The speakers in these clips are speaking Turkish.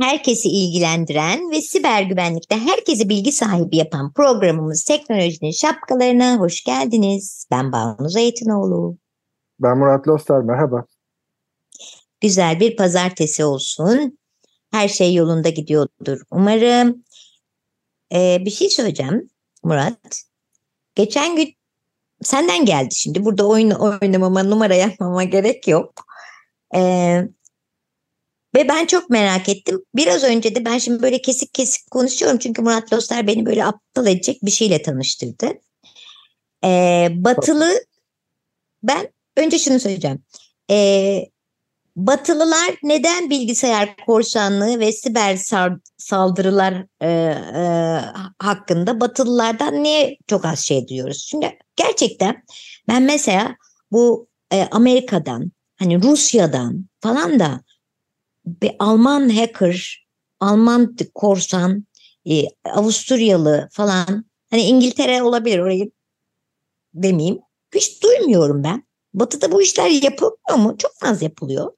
Herkesi ilgilendiren ve siber güvenlikte herkesi bilgi sahibi yapan programımız Teknolojinin Şapkalarına hoş geldiniz. Ben Banu Zeytinoğlu. Ben Murat Lostar, merhaba. Güzel bir pazartesi olsun. Her şey yolunda gidiyordur umarım. Ee, bir şey söyleyeceğim Murat. Geçen gün senden geldi şimdi. Burada oyun oynamama, numara yapmama gerek yok. Ee, ve ben çok merak ettim. Biraz önce de ben şimdi böyle kesik kesik konuşuyorum. Çünkü Murat Loster beni böyle aptal edecek bir şeyle tanıştırdı. Ee, batılı ben önce şunu söyleyeceğim. Ee, Batılılar neden bilgisayar korsanlığı ve siber saldırılar e, e, hakkında Batılılardan niye çok az şey duyuyoruz? Şimdi gerçekten ben mesela bu e, Amerika'dan hani Rusya'dan falan da bir Alman hacker, Alman korsan, e, Avusturyalı falan hani İngiltere olabilir orayı demeyeyim. Hiç duymuyorum ben. Batı'da bu işler yapılmıyor mu? Çok az yapılıyor.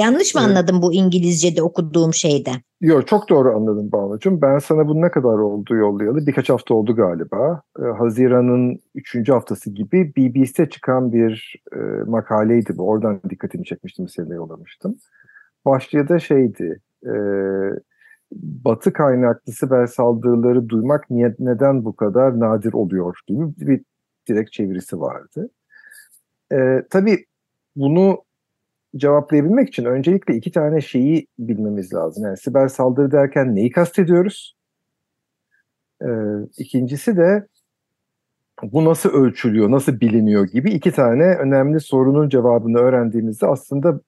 Yanlış mı evet. anladım bu İngilizce'de okuduğum şeyde? Yok çok doğru anladım Bağlacığım. Ben sana bu ne kadar oldu yollayalı? Birkaç hafta oldu galiba. Ee, Haziran'ın üçüncü haftası gibi BBC'de çıkan bir e, makaleydi bu. Oradan dikkatimi çekmiştim, seninle yollamıştım. Başlığı da şeydi, e, Batı kaynaklı siber saldırıları duymak niye, neden bu kadar nadir oluyor gibi bir direkt çevirisi vardı. E, tabii bunu cevaplayabilmek için öncelikle iki tane şeyi bilmemiz lazım. Yani siber saldırı derken neyi kastediyoruz? Ee, ikincisi de bu nasıl ölçülüyor, nasıl biliniyor gibi iki tane önemli sorunun cevabını öğrendiğimizde aslında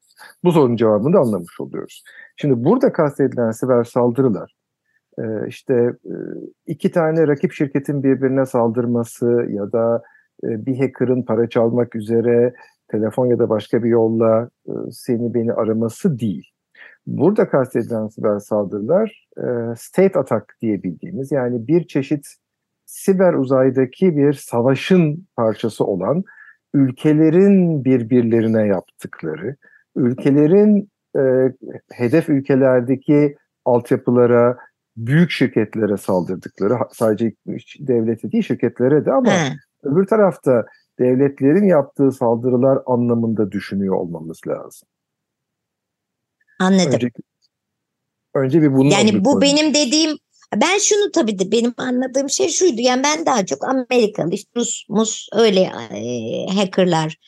bu sorunun cevabını da anlamış oluyoruz. Şimdi burada kastedilen siber saldırılar e, işte e, iki tane rakip şirketin birbirine saldırması ya da e, bir hacker'ın para çalmak üzere telefon ya da başka bir yolla e, seni beni araması değil. Burada kastedilen siber saldırılar e, state attack diye bildiğimiz yani bir çeşit siber uzaydaki bir savaşın parçası olan ülkelerin birbirlerine yaptıkları, ülkelerin e, hedef ülkelerdeki altyapılara, büyük şirketlere saldırdıkları, sadece devlete değil şirketlere de ama He. öbür tarafta devletlerin yaptığı saldırılar anlamında düşünüyor olmamız lazım. Anladım. Önce, önce bir bunu Yani bu benim dediğim ben şunu tabii de benim anladığım şey şuydu. Yani ben daha çok Amerikalı işte Rus, Mus öyle e, hackerlar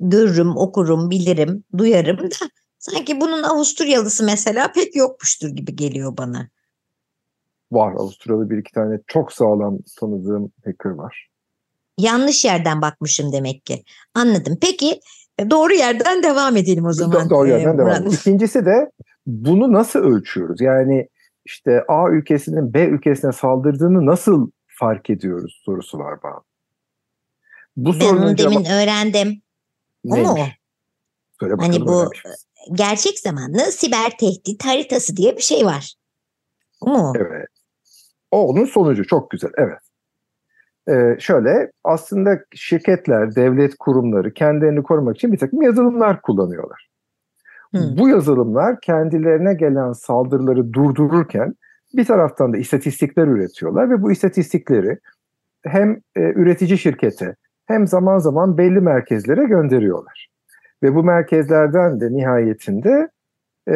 görürüm, okurum, bilirim, duyarım da sanki bunun Avusturyalısı mesela pek yokmuştur gibi geliyor bana. Var Avusturyalı bir iki tane çok sağlam tanıdığım hacker var. Yanlış yerden bakmışım demek ki. Anladım. Peki e, doğru yerden devam edelim o zaman. Doğru yerden e, devam. İkincisi de bunu nasıl ölçüyoruz? Yani işte A ülkesinin B ülkesine saldırdığını nasıl fark ediyoruz sorusu var bana. Bu ben onu demin cevap... öğrendim. O mu? Söyle bakalım hani bu gerçek zamanlı siber tehdit haritası diye bir şey var. O mu? Evet. O onun sonucu çok güzel. Evet. Ee, şöyle aslında şirketler, devlet kurumları kendilerini korumak için bir takım yazılımlar kullanıyorlar. Hmm. Bu yazılımlar kendilerine gelen saldırıları durdururken bir taraftan da istatistikler üretiyorlar ve bu istatistikleri hem e, üretici şirkete hem zaman zaman belli merkezlere gönderiyorlar. Ve bu merkezlerden de nihayetinde e,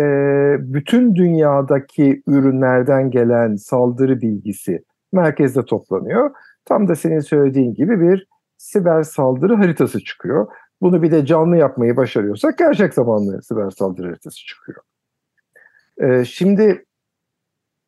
bütün dünyadaki ürünlerden gelen saldırı bilgisi merkezde toplanıyor Tam da senin söylediğin gibi bir siber saldırı haritası çıkıyor. Bunu bir de canlı yapmayı başarıyorsak gerçek zamanlı siber saldırı haritası çıkıyor. Ee, şimdi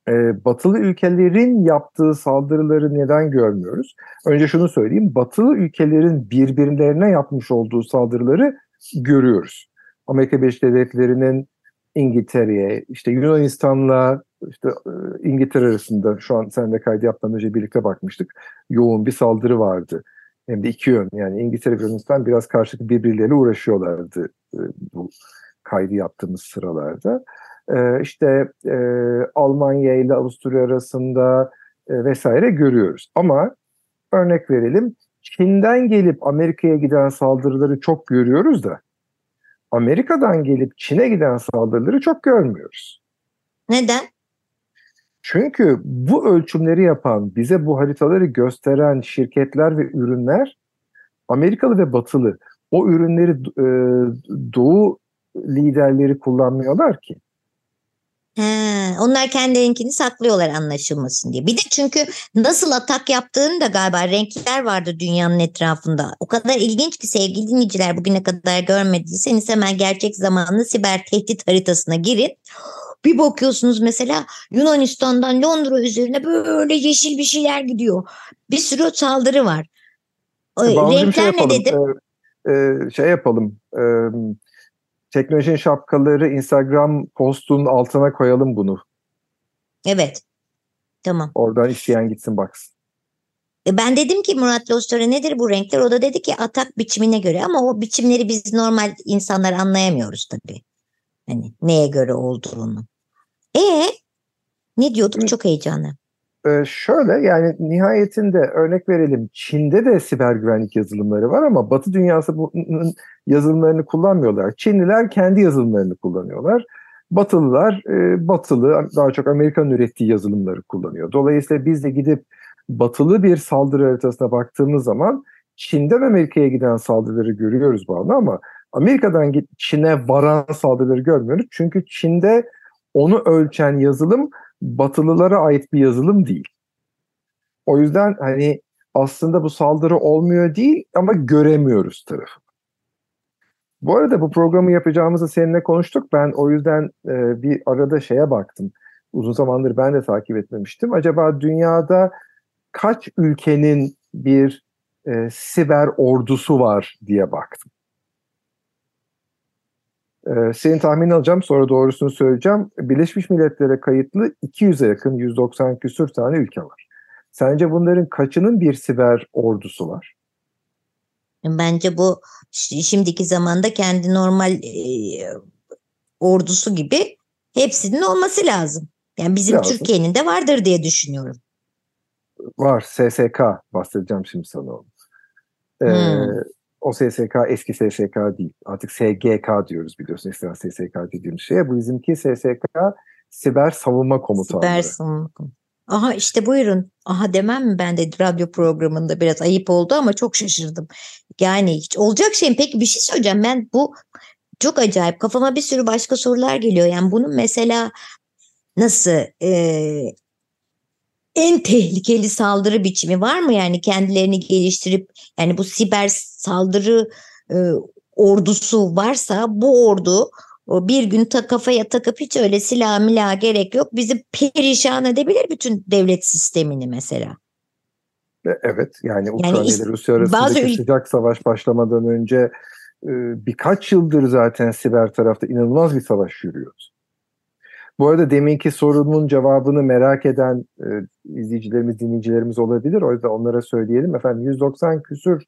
e, batılı ülkelerin yaptığı saldırıları neden görmüyoruz? Önce şunu söyleyeyim. Batılı ülkelerin birbirlerine yapmış olduğu saldırıları görüyoruz. Amerika Birleşik Devletleri'nin İngiltere'ye, işte Yunanistan'la işte e, İngiltere arasında şu an sen kaydı yapmadan önce birlikte bakmıştık. Yoğun bir saldırı vardı. Hem de iki yön yani İngiltere ve Yunanistan biraz karşılıklı birbirleriyle uğraşıyorlardı e, bu kaydı yaptığımız sıralarda. E, işte Almanya ile Avusturya arasında vesaire görüyoruz. Ama örnek verelim Çin'den gelip Amerika'ya giden saldırıları çok görüyoruz da Amerika'dan gelip Çin'e giden saldırıları çok görmüyoruz. Neden? Çünkü bu ölçümleri yapan, bize bu haritaları gösteren şirketler ve ürünler Amerikalı ve Batılı. O ürünleri e, Doğu liderleri kullanmıyorlar ki. He, onlar kendilerinkini saklıyorlar anlaşılmasın diye. Bir de çünkü nasıl atak yaptığını da galiba renkler vardı dünyanın etrafında. O kadar ilginç ki sevgili dinleyiciler bugüne kadar görmediyseniz hemen gerçek zamanlı siber tehdit haritasına girin. Bir bakıyorsunuz mesela Yunanistan'dan Londra üzerine böyle yeşil bir şeyler gidiyor. Bir sürü saldırı var. Renkler şey ne dedim? Ee, e, şey yapalım. E, teknolojinin şapkaları Instagram postunun altına koyalım bunu. Evet. Tamam. Oradan isteyen gitsin baksın. E ben dedim ki Murat Lostor'a nedir bu renkler? O da dedi ki atak biçimine göre ama o biçimleri biz normal insanlar anlayamıyoruz tabii. Hani neye göre olduğunu. E ne diyorduk? Çok heyecanlı. Ee, şöyle yani nihayetinde örnek verelim Çin'de de siber güvenlik yazılımları var ama Batı dünyası bunun yazılımlarını kullanmıyorlar. Çinliler kendi yazılımlarını kullanıyorlar. Batılılar e, batılı daha çok Amerikan ürettiği yazılımları kullanıyor. Dolayısıyla biz de gidip batılı bir saldırı haritasına baktığımız zaman Çin'den Amerika'ya giden saldırıları görüyoruz bu ama Amerika'dan Çin'e varan saldırıları görmüyoruz. Çünkü Çin'de onu ölçen yazılım Batılılara ait bir yazılım değil. O yüzden hani aslında bu saldırı olmuyor değil ama göremiyoruz tarafı. Bu arada bu programı yapacağımızı seninle konuştuk. Ben o yüzden e, bir arada şeye baktım. Uzun zamandır ben de takip etmemiştim. Acaba dünyada kaç ülkenin bir e, siber ordusu var diye baktım. Ee, senin tahminin alacağım sonra doğrusunu söyleyeceğim. Birleşmiş Milletler'e kayıtlı 200'e yakın 190 küsür tane ülke var. Sence bunların kaçının bir siber ordusu var? Bence bu şimdiki zamanda kendi normal e, ordusu gibi hepsinin olması lazım. Yani bizim Türkiye'nin de vardır diye düşünüyorum. Var. SSK bahsedeceğim şimdi sana onu. Ee, hmm o SSK eski SSK değil. Artık SGK diyoruz biliyorsun. Eskiden SSK dediğimiz şeye. Bu bizimki SSK Siber Savunma Komutanlığı. Siber Savunma Aha işte buyurun. Aha demem mi ben de radyo programında biraz ayıp oldu ama çok şaşırdım. Yani hiç olacak şey peki bir şey söyleyeceğim. Ben bu çok acayip kafama bir sürü başka sorular geliyor. Yani bunun mesela nasıl e, en tehlikeli saldırı biçimi var mı yani kendilerini geliştirip yani bu siber saldırı e, ordusu varsa bu ordu bir gün ta kafaya takıp hiç öyle silah milah gerek yok bizi perişan edebilir bütün devlet sistemini mesela. E, evet yani Ukrayna yani ile Rusya arasındaki sıcak savaş başlamadan önce e, birkaç yıldır zaten siber tarafta inanılmaz bir savaş yürüyor. Bu arada deminki sorunun cevabını merak eden e, izleyicilerimiz, dinleyicilerimiz olabilir. O yüzden onlara söyleyelim. Efendim 190 küsür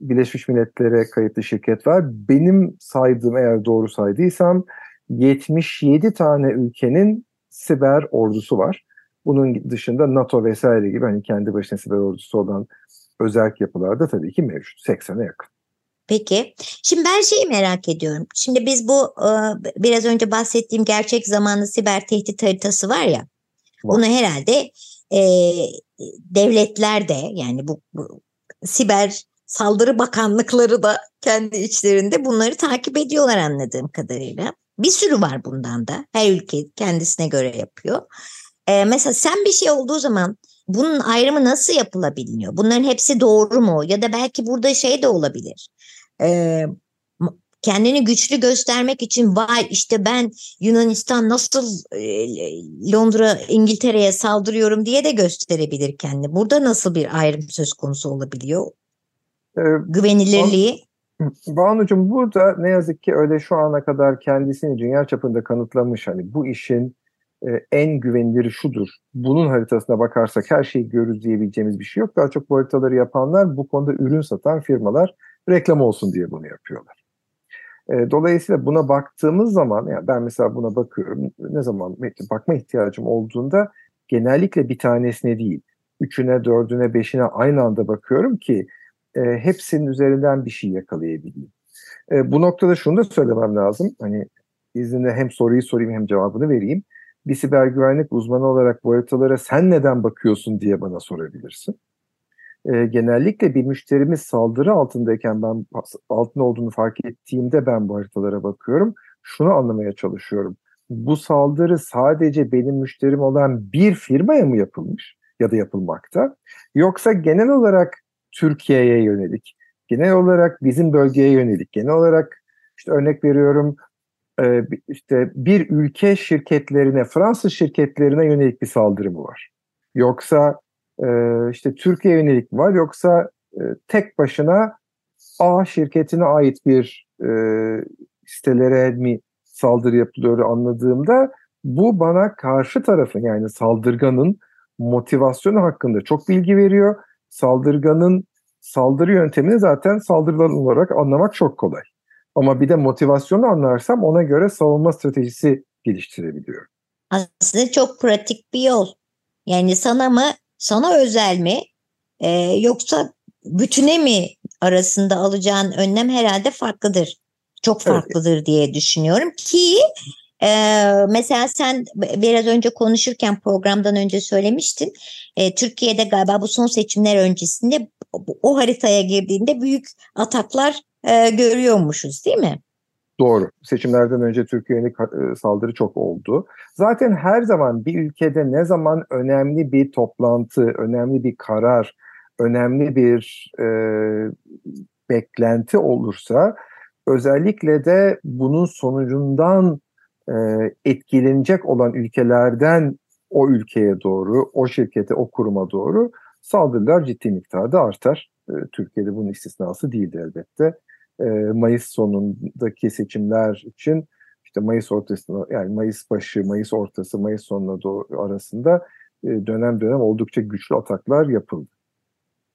Birleşmiş Milletler'e kayıtlı şirket var. Benim saydığım eğer doğru saydıysam 77 tane ülkenin siber ordusu var. Bunun dışında NATO vesaire gibi hani kendi başına siber ordusu olan özel yapılar da tabii ki mevcut. 80'e yakın. Peki. Şimdi ben şeyi merak ediyorum. Şimdi biz bu e, biraz önce bahsettiğim gerçek zamanlı siber tehdit haritası var ya. Var. Bunu herhalde e, devletler de yani bu, bu siber saldırı bakanlıkları da kendi içlerinde bunları takip ediyorlar anladığım kadarıyla. Bir sürü var bundan da. Her ülke kendisine göre yapıyor. Ee, mesela sen bir şey olduğu zaman bunun ayrımı nasıl yapılabiliyor? Bunların hepsi doğru mu? Ya da belki burada şey de olabilir. E, kendini güçlü göstermek için vay işte ben Yunanistan nasıl Londra İngiltere'ye saldırıyorum diye de gösterebilir kendini. Burada nasıl bir ayrım söz konusu olabiliyor? Ee, Güvenilirliği. Banu'cum burada ne yazık ki öyle şu ana kadar kendisini dünya çapında kanıtlamış hani bu işin en güvenilir şudur. Bunun haritasına bakarsak her şeyi görürüz diyebileceğimiz bir şey yok. Daha çok bu haritaları yapanlar bu konuda ürün satan firmalar reklam olsun diye bunu yapıyorlar. E, dolayısıyla buna baktığımız zaman yani ben mesela buna bakıyorum ne zaman bakma ihtiyacım olduğunda genellikle bir tanesine değil üçüne, dördüne, beşine aynı anda bakıyorum ki e, hepsinin üzerinden bir şey yakalayabileyim. E, bu noktada şunu da söylemem lazım. Hani izninle hem soruyu sorayım hem cevabını vereyim. Bir siber güvenlik uzmanı olarak bu haritalara sen neden bakıyorsun diye bana sorabilirsin. E, genellikle bir müşterimiz saldırı altındayken ben altın olduğunu fark ettiğimde ben bu haritalara bakıyorum. Şunu anlamaya çalışıyorum. Bu saldırı sadece benim müşterim olan bir firmaya mı yapılmış ya da yapılmakta? Yoksa genel olarak Türkiye'ye yönelik, genel olarak bizim bölgeye yönelik, genel olarak işte örnek veriyorum işte bir ülke şirketlerine, Fransız şirketlerine yönelik bir saldırı mı var? Yoksa e, işte Türkiye yönelik mi var? Yoksa e, tek başına A şirketine ait bir sitelere mi saldırı yapılıyor anladığımda bu bana karşı tarafın yani saldırganın motivasyonu hakkında çok bilgi veriyor saldırganın saldırı yöntemini zaten saldırılan olarak anlamak çok kolay. Ama bir de motivasyonu anlarsam ona göre savunma stratejisi geliştirebiliyorum. Aslında çok pratik bir yol. Yani sana mı, sana özel mi e, yoksa bütüne mi arasında alacağın önlem herhalde farklıdır. Çok farklıdır evet. diye düşünüyorum ki ee, mesela sen biraz önce konuşurken programdan önce söylemiştin. E, Türkiye'de galiba bu son seçimler öncesinde o haritaya girdiğinde büyük ataklar e, görüyormuşuz değil mi? Doğru. Seçimlerden önce Türkiye'nin saldırı çok oldu. Zaten her zaman bir ülkede ne zaman önemli bir toplantı, önemli bir karar, önemli bir e, beklenti olursa özellikle de bunun sonucundan e, etkilenecek olan ülkelerden o ülkeye doğru, o şirkete, o kuruma doğru saldırılar ciddi miktarda artar. E, Türkiye'de bunun istisnası değildi elbette. E, Mayıs sonundaki seçimler için işte Mayıs ortasına yani Mayıs başı, Mayıs ortası, Mayıs sonuna doğru arasında dönem dönem oldukça güçlü ataklar yapıldı.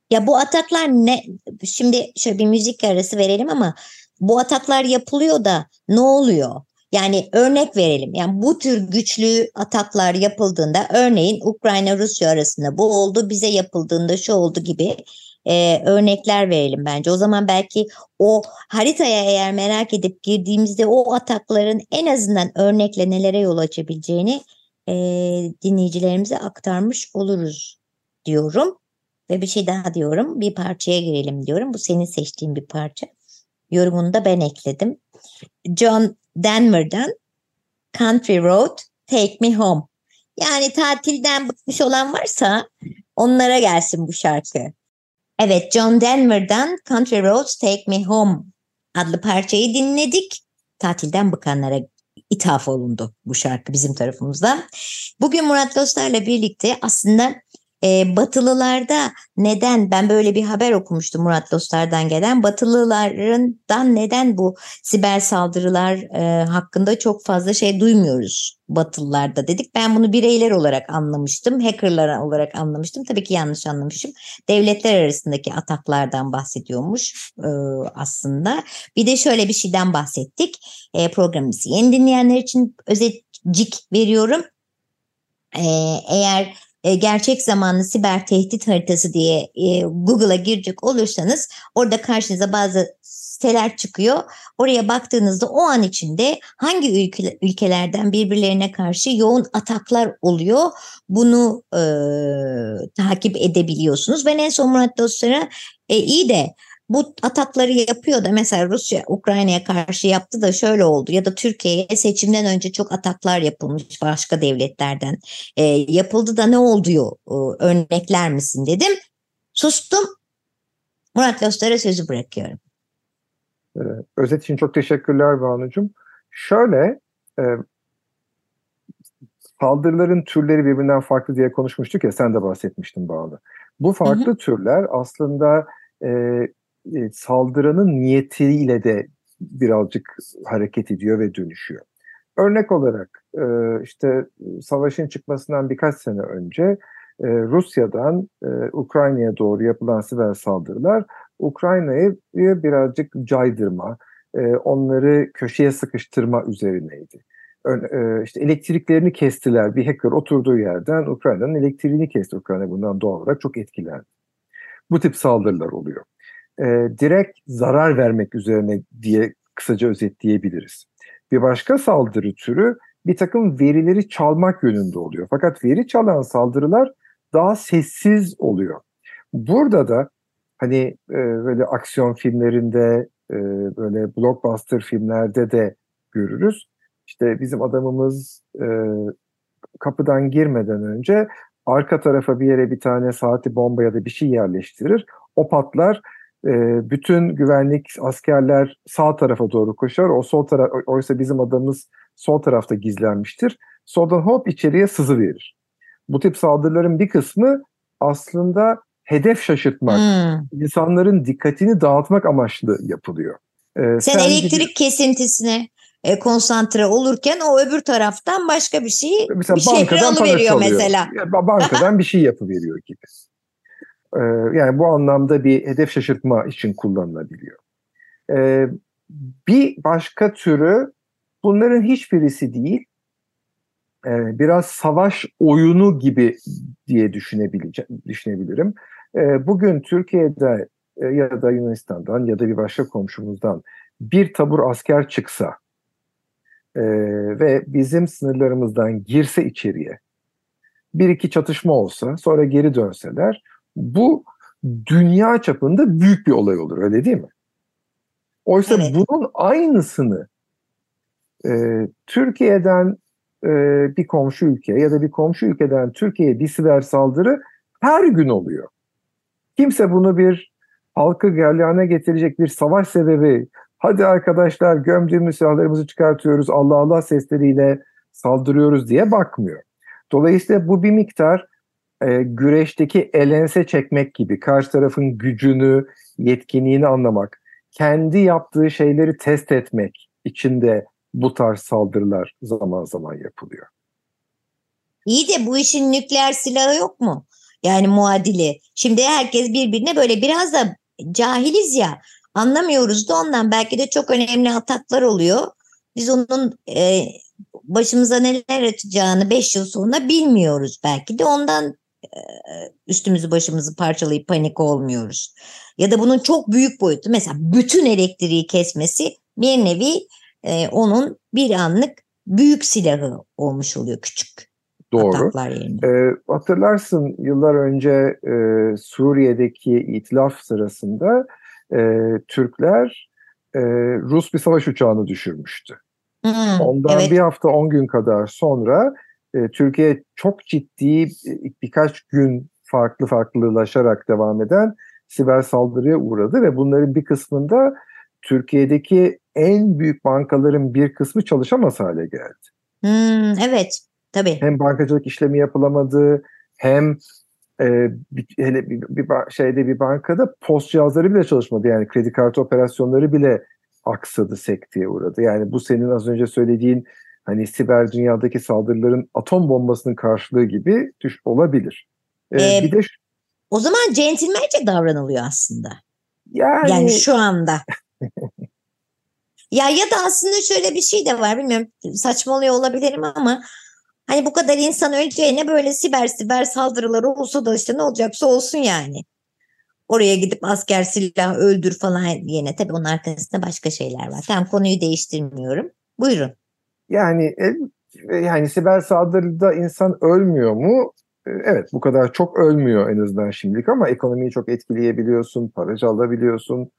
Ya bu ataklar ne? Şimdi şöyle bir müzik arası verelim ama bu ataklar yapılıyor da ne oluyor? Yani örnek verelim. Yani bu tür güçlü ataklar yapıldığında örneğin Ukrayna Rusya arasında bu oldu bize yapıldığında şu oldu gibi e, örnekler verelim bence. O zaman belki o haritaya eğer merak edip girdiğimizde o atakların en azından örnekle nelere yol açabileceğini e, dinleyicilerimize aktarmış oluruz diyorum. Ve bir şey daha diyorum. Bir parçaya girelim diyorum. Bu senin seçtiğin bir parça. Yorumunu da ben ekledim. John Denver'dan Country Road Take Me Home. Yani tatilden bıkmış olan varsa onlara gelsin bu şarkı. Evet John Denver'dan Country Roads Take Me Home adlı parçayı dinledik. Tatilden bıkanlara ithaf olundu bu şarkı bizim tarafımızdan. Bugün Murat Dostlar'la birlikte aslında e, Batılılarda neden ben böyle bir haber okumuştum Murat Dostlar'dan gelen Batılılardan neden bu siber saldırılar e, hakkında çok fazla şey duymuyoruz Batılılarda dedik. Ben bunu bireyler olarak anlamıştım, hackerlar olarak anlamıştım. Tabii ki yanlış anlamışım. Devletler arasındaki ataklardan bahsediyormuş e, aslında. Bir de şöyle bir şeyden bahsettik. E, programımızı yeni dinleyenler için özetcik veriyorum. E, eğer e, gerçek zamanlı siber tehdit haritası diye e, Google'a girecek olursanız orada karşınıza bazı siteler çıkıyor. Oraya baktığınızda o an içinde hangi ülke, ülkelerden birbirlerine karşı yoğun ataklar oluyor. Bunu e, takip edebiliyorsunuz. Ben en son Murat Dostlar'a e, iyi de bu atakları yapıyor da mesela Rusya Ukrayna'ya karşı yaptı da şöyle oldu ya da Türkiye'ye seçimden önce çok ataklar yapılmış başka devletlerden e, yapıldı da ne oldu e, örnekler misin dedim. Sustum. Murat Dostlar'a sözü bırakıyorum. Ee, özet için çok teşekkürler Banu'cum. Şöyle e, saldırıların türleri birbirinden farklı diye konuşmuştuk ya sen de bahsetmiştin Bağlı. Bu farklı hı hı. türler aslında e, e, saldıranın niyetiyle de birazcık hareket ediyor ve dönüşüyor. Örnek olarak e, işte savaşın çıkmasından birkaç sene önce e, Rusya'dan e, Ukrayna'ya doğru yapılan siber saldırılar Ukrayna'yı birazcık caydırma, onları köşeye sıkıştırma üzerineydi. İşte elektriklerini kestiler. Bir hacker oturduğu yerden Ukrayna'nın elektriğini kesti. Ukrayna bundan doğal olarak çok etkilendi. Bu tip saldırılar oluyor. Direkt zarar vermek üzerine diye kısaca özetleyebiliriz. Bir başka saldırı türü bir takım verileri çalmak yönünde oluyor. Fakat veri çalan saldırılar daha sessiz oluyor. Burada da hani e, böyle aksiyon filmlerinde e, böyle blockbuster filmlerde de görürüz. İşte bizim adamımız e, kapıdan girmeden önce arka tarafa bir yere bir tane saati bomba ya da bir şey yerleştirir. O patlar e, bütün güvenlik askerler sağ tarafa doğru koşar. O sol taraf oysa bizim adamımız sol tarafta gizlenmiştir. Soldan hop içeriye sızı verir. Bu tip saldırıların bir kısmı aslında hedef şaşırtmak, hmm. insanların dikkatini dağıtmak amaçlı yapılıyor. Ee, sen, sen elektrik gibi, kesintisine e, konsantre olurken o öbür taraftan başka bir şey mesela bir şifre alıveriyor mesela. Ya, bankadan bir şey yapıveriyor gibi. Ee, yani bu anlamda bir hedef şaşırtma için kullanılabiliyor. Ee, bir başka türü bunların hiçbirisi değil. Ee, biraz savaş oyunu gibi diye düşünebilirim. Ee, bugün Türkiye'de e, ya da Yunanistan'dan ya da bir başka komşumuzdan bir tabur asker çıksa e, ve bizim sınırlarımızdan girse içeriye bir iki çatışma olsa sonra geri dönseler bu dünya çapında büyük bir olay olur öyle değil mi? Oysa evet. bunun aynısını e, Türkiye'den e, bir komşu ülke ya da bir komşu ülkeden Türkiye'ye bir siber saldırı her gün oluyor. Kimse bunu bir halkı galyana getirecek bir savaş sebebi hadi arkadaşlar gömdüğümüz silahlarımızı çıkartıyoruz Allah Allah sesleriyle saldırıyoruz diye bakmıyor. Dolayısıyla bu bir miktar e, güreşteki elense çekmek gibi karşı tarafın gücünü, yetkinliğini anlamak, kendi yaptığı şeyleri test etmek için de bu tarz saldırılar zaman zaman yapılıyor. İyi de bu işin nükleer silahı yok mu? Yani muadili. Şimdi herkes birbirine böyle biraz da cahiliz ya. Anlamıyoruz da ondan belki de çok önemli ataklar oluyor. Biz onun e, başımıza neler açacağını 5 yıl sonra bilmiyoruz belki de ondan üstümüzü başımızı parçalayıp panik olmuyoruz. Ya da bunun çok büyük boyutu mesela bütün elektriği kesmesi bir nevi e, onun bir anlık büyük silahı olmuş oluyor küçük. Doğru. E, hatırlarsın yıllar önce e, Suriye'deki itilaf sırasında e, Türkler e, Rus bir savaş uçağını düşürmüştü. Hmm, Ondan evet. bir hafta on gün kadar sonra e, Türkiye çok ciddi birkaç gün farklı farklılaşarak devam eden siber saldırıya uğradı ve bunların bir kısmında Türkiye'deki en büyük bankaların bir kısmı çalışamaz hale geldi. Hmm, evet, tabii. Hem bankacılık işlemi yapılamadı, hem e, bir, hele bir, bir şeyde bir bankada post cihazları bile çalışmadı. Yani kredi kartı operasyonları bile aksadı, sekteye uğradı. Yani bu senin az önce söylediğin hani siber dünyadaki saldırıların atom bombasının karşılığı gibi düş olabilir. Ee, ee, bir de o zaman centilmence davranılıyor aslında. Yani, yani şu anda. ya ya da aslında şöyle bir şey de var bilmiyorum saçmalıyor olabilirim ama hani bu kadar insan öleceğine böyle siber siber saldırıları olsa da işte ne olacaksa olsun yani. Oraya gidip asker silah öldür falan yine tabii onun arkasında başka şeyler var. Tamam konuyu değiştirmiyorum. Buyurun. Yani e, yani siber saldırıda insan ölmüyor mu? E, evet bu kadar çok ölmüyor en azından şimdilik ama ekonomiyi çok etkileyebiliyorsun, paracı alabiliyorsun.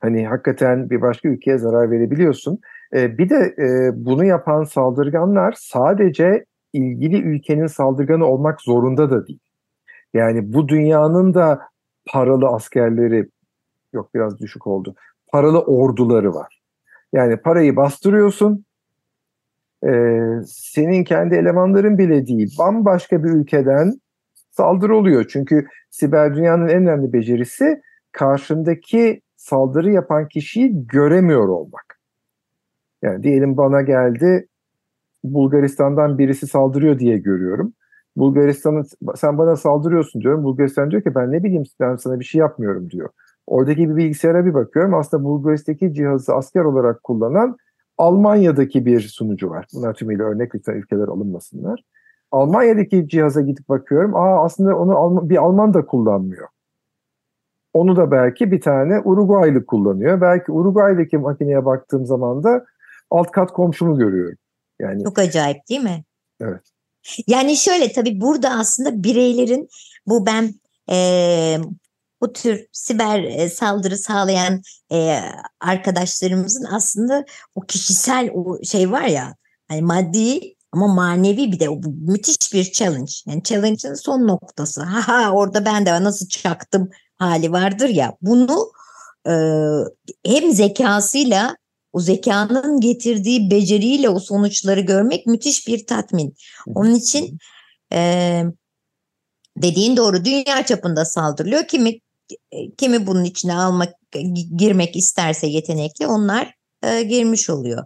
Hani hakikaten bir başka ülkeye zarar verebiliyorsun. E, bir de bunu yapan saldırganlar sadece ilgili ülkenin saldırganı olmak zorunda da değil. Yani bu dünyanın da paralı askerleri yok biraz düşük oldu. paralı orduları var. Yani parayı bastırıyorsun. E, senin kendi elemanların bile değil, bambaşka bir ülkeden saldırı oluyor. Çünkü siber dünyanın en önemli becerisi karşındaki saldırı yapan kişiyi göremiyor olmak. Yani diyelim bana geldi Bulgaristan'dan birisi saldırıyor diye görüyorum. Bulgaristan'ın sen bana saldırıyorsun diyorum. Bulgaristan diyor ki ben ne bileyim ben sana bir şey yapmıyorum diyor. Oradaki bir bilgisayara bir bakıyorum. Aslında Bulgaristan'daki cihazı asker olarak kullanan Almanya'daki bir sunucu var. Bunlar tümüyle örnek lütfen ülkeler alınmasınlar. Almanya'daki cihaza gidip bakıyorum. Aa aslında onu bir Alman da kullanmıyor. Onu da belki bir tane Uruguaylı kullanıyor. Belki Uruguay'daki makineye baktığım zaman da alt kat komşumu görüyorum. Yani Çok acayip değil mi? Evet. Yani şöyle tabii burada aslında bireylerin bu ben e, bu tür siber e, saldırı sağlayan e, arkadaşlarımızın aslında o kişisel o şey var ya hani maddi ama manevi bir de müthiş bir challenge. Yani challenge'ın son noktası. Ha ha orada ben de nasıl çaktım hali vardır ya. Bunu e, hem zekasıyla o zekanın getirdiği beceriyle o sonuçları görmek müthiş bir tatmin. Onun için e, dediğin doğru dünya çapında saldırılıyor. Kimi kimi bunun içine almak girmek isterse yetenekli onlar e, girmiş oluyor.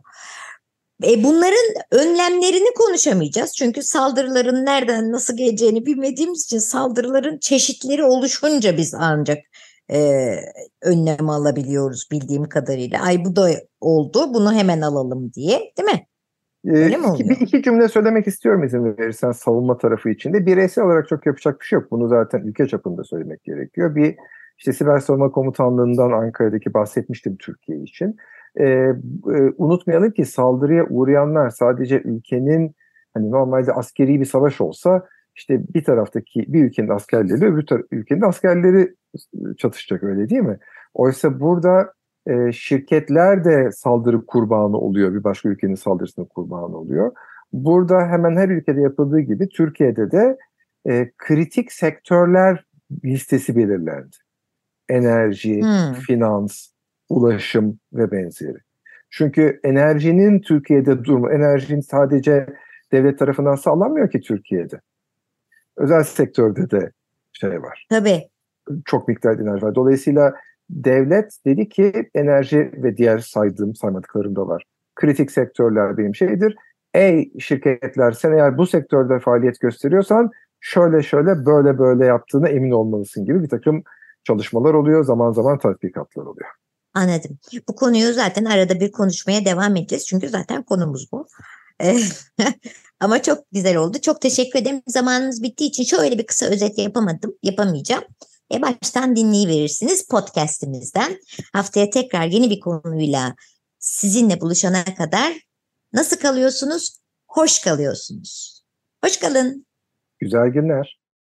E bunların önlemlerini konuşamayacağız. Çünkü saldırıların nereden nasıl geleceğini bilmediğimiz için saldırıların çeşitleri oluşunca biz ancak e, önlem alabiliyoruz bildiğim kadarıyla. Ay bu da oldu bunu hemen alalım diye değil mi? Ee, Öyle mi? Bir iki cümle söylemek istiyorum izin verirsen savunma tarafı içinde. Bireysel olarak çok yapacak bir şey yok. Bunu zaten ülke çapında söylemek gerekiyor. Bir işte Siber Savunma Komutanlığı'ndan Ankara'daki bahsetmiştim Türkiye için. Ee, e, unutmayalım ki saldırıya uğrayanlar sadece ülkenin hani normalde askeri bir savaş olsa işte bir taraftaki bir ülkenin askerleri öbür ülkenin askerleri çatışacak öyle değil mi? Oysa burada e, şirketler de saldırı kurbanı oluyor. Bir başka ülkenin saldırısının kurbanı oluyor. Burada hemen her ülkede yapıldığı gibi Türkiye'de de e, kritik sektörler listesi belirlendi. Enerji, hmm. finans, ulaşım ve benzeri. Çünkü enerjinin Türkiye'de durumu, enerjinin sadece devlet tarafından sağlanmıyor ki Türkiye'de. Özel sektörde de şey var. Tabii. Çok miktarda enerji var. Dolayısıyla devlet dedi ki enerji ve diğer saydığım saymadıklarım da var. Kritik sektörler benim şeydir. Ey şirketler sen eğer bu sektörde faaliyet gösteriyorsan şöyle şöyle böyle böyle yaptığına emin olmalısın gibi bir takım çalışmalar oluyor. Zaman zaman tatbikatlar oluyor. Anladım. Bu konuyu zaten arada bir konuşmaya devam edeceğiz. Çünkü zaten konumuz bu. Ama çok güzel oldu. Çok teşekkür ederim. Zamanımız bittiği için şöyle bir kısa özet yapamadım. Yapamayacağım. E baştan dinleyiverirsiniz podcastimizden. Haftaya tekrar yeni bir konuyla sizinle buluşana kadar nasıl kalıyorsunuz? Hoş kalıyorsunuz. Hoş kalın. Güzel günler.